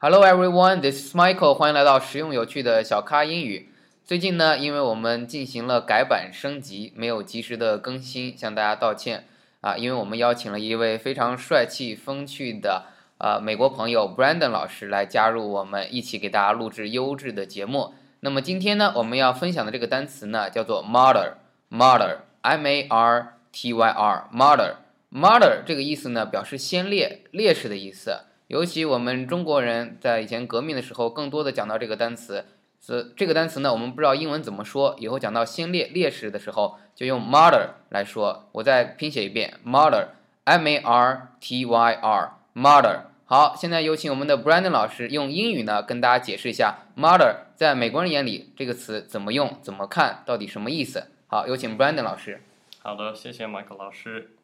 Hello everyone, this is Michael. 欢迎来到实用有趣的小咖英语。最近呢，因为我们进行了改版升级，没有及时的更新，向大家道歉啊。因为我们邀请了一位非常帅气风趣的呃美国朋友 Brandon 老师来加入我们，一起给大家录制优质的节目。那么今天呢，我们要分享的这个单词呢，叫做 martyr，martyr，m a r t y r，martyr，martyr 这个意思呢，表示先烈、烈士的意思。尤其我们中国人在以前革命的时候，更多的讲到这个单词。是这个单词呢，我们不知道英文怎么说。以后讲到先烈、烈士的时候，就用 martyr 来说。我再拼写一遍，martyr，m a r t y r，martyr。好，现在有请我们的 Brandon 老师用英语呢跟大家解释一下 martyr 在美国人眼里这个词怎么用、怎么看，到底什么意思。好，有请 Brandon 老师。好的，谢谢 Michael 老师。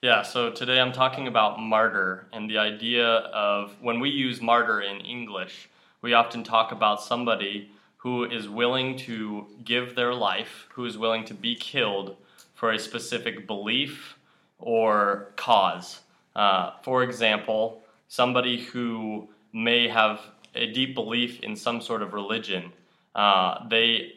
Yeah, so today I'm talking about martyr and the idea of when we use martyr in English, we often talk about somebody who is willing to give their life, who is willing to be killed for a specific belief or cause. Uh, for example, somebody who may have a deep belief in some sort of religion. Uh, they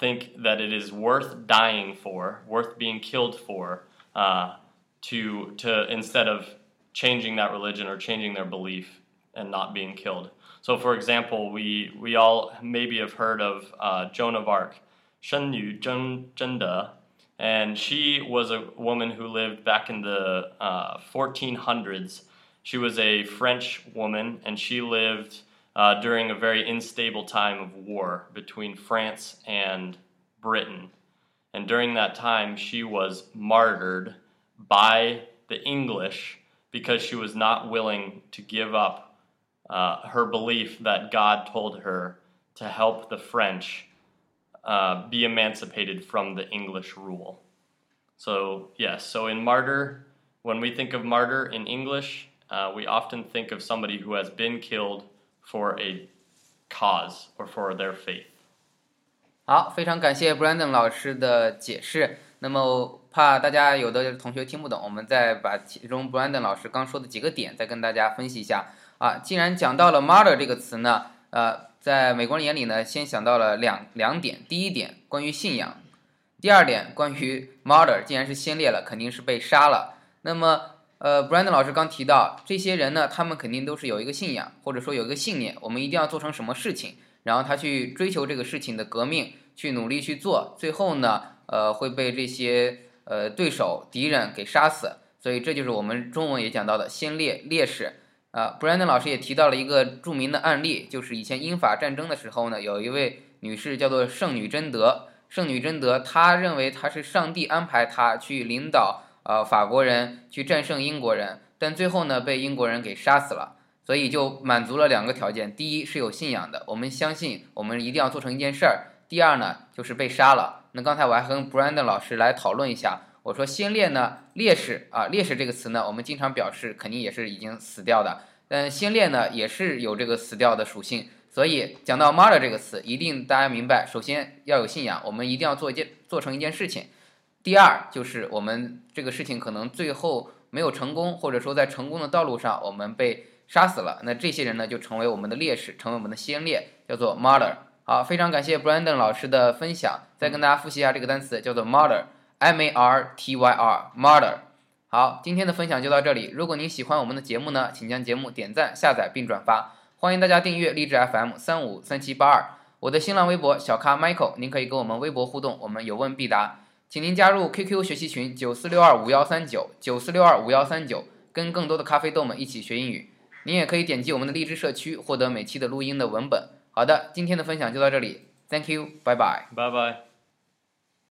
think that it is worth dying for, worth being killed for, uh, to to instead of changing that religion or changing their belief and not being killed. So, for example, we we all maybe have heard of uh, Joan of Arc, Shen Yu Zhen Zhenda, and she was a woman who lived back in the uh, 1400s. She was a French woman, and she lived uh, during a very unstable time of war between France and Britain. And during that time, she was martyred by the English because she was not willing to give up uh, her belief that God told her to help the French uh, be emancipated from the English rule. So, yes, so in martyr, when we think of martyr in English, uh, we often think of somebody who has been killed for a cause or for their faith. 好，非常感谢 Brandon 老师的解释。 那么怕大家有的同学听不懂，我们再把其中 Brandon 老师刚说的几个点再跟大家分析一下啊。既然讲到了 martyr 这个词呢，呃，在美国人眼里呢，先想到了两两点。第一点关于信仰，第二点关于 martyr，既然是先烈了，肯定是被杀了。那么，呃，Brandon 老师刚提到这些人呢，他们肯定都是有一个信仰，或者说有一个信念，我们一定要做成什么事情，然后他去追求这个事情的革命，去努力去做，最后呢，呃，会被这些。呃，对手敌人给杀死，所以这就是我们中文也讲到的先烈烈士。啊，Brandon 老师也提到了一个著名的案例，就是以前英法战争的时候呢，有一位女士叫做圣女贞德。圣女贞德，她认为她是上帝安排她去领导呃法国人去战胜英国人，但最后呢被英国人给杀死了。所以就满足了两个条件：第一是有信仰的，我们相信我们一定要做成一件事儿；第二呢就是被杀了。那刚才我还跟 Brandon 老师来讨论一下，我说先烈呢，烈士啊，烈士这个词呢，我们经常表示肯定也是已经死掉的，嗯先烈呢也是有这个死掉的属性，所以讲到 martyr 这个词，一定大家明白，首先要有信仰，我们一定要做一件做成一件事情，第二就是我们这个事情可能最后没有成功，或者说在成功的道路上我们被杀死了，那这些人呢就成为我们的烈士，成为我们的先烈，叫做 martyr。好，非常感谢 Brandon 老师的分享。再跟大家复习一下这个单词，叫做 martyr，m a r t y r，martyr。好，今天的分享就到这里。如果您喜欢我们的节目呢，请将节目点赞、下载并转发。欢迎大家订阅励志 FM 三五三七八二，我的新浪微博小咖 Michael，您可以跟我们微博互动，我们有问必答。请您加入 QQ 学习群九四六二五幺三九九四六二五幺三九，跟更多的咖啡豆们一起学英语。您也可以点击我们的励志社区，获得每期的录音的文本。好的，今天的分享就到这里，Thank you，拜拜，拜拜。